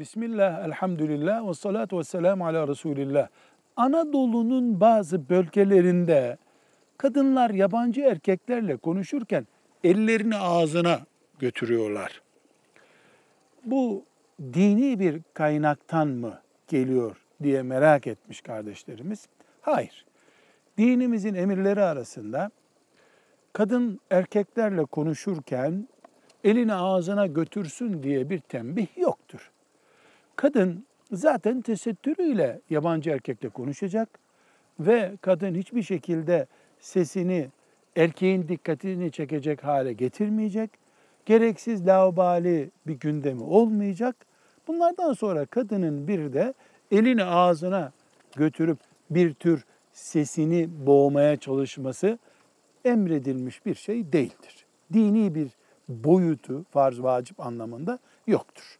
Bismillah, elhamdülillah ve salatu ve selamu ala Resulillah. Anadolu'nun bazı bölgelerinde kadınlar yabancı erkeklerle konuşurken ellerini ağzına götürüyorlar. Bu dini bir kaynaktan mı geliyor diye merak etmiş kardeşlerimiz. Hayır. Dinimizin emirleri arasında kadın erkeklerle konuşurken elini ağzına götürsün diye bir tembih yoktur. Kadın zaten tesettürüyle yabancı erkekle konuşacak ve kadın hiçbir şekilde sesini erkeğin dikkatini çekecek hale getirmeyecek. Gereksiz laubali bir gündemi olmayacak. Bunlardan sonra kadının bir de elini ağzına götürüp bir tür sesini boğmaya çalışması emredilmiş bir şey değildir. Dini bir boyutu farz vacip anlamında yoktur.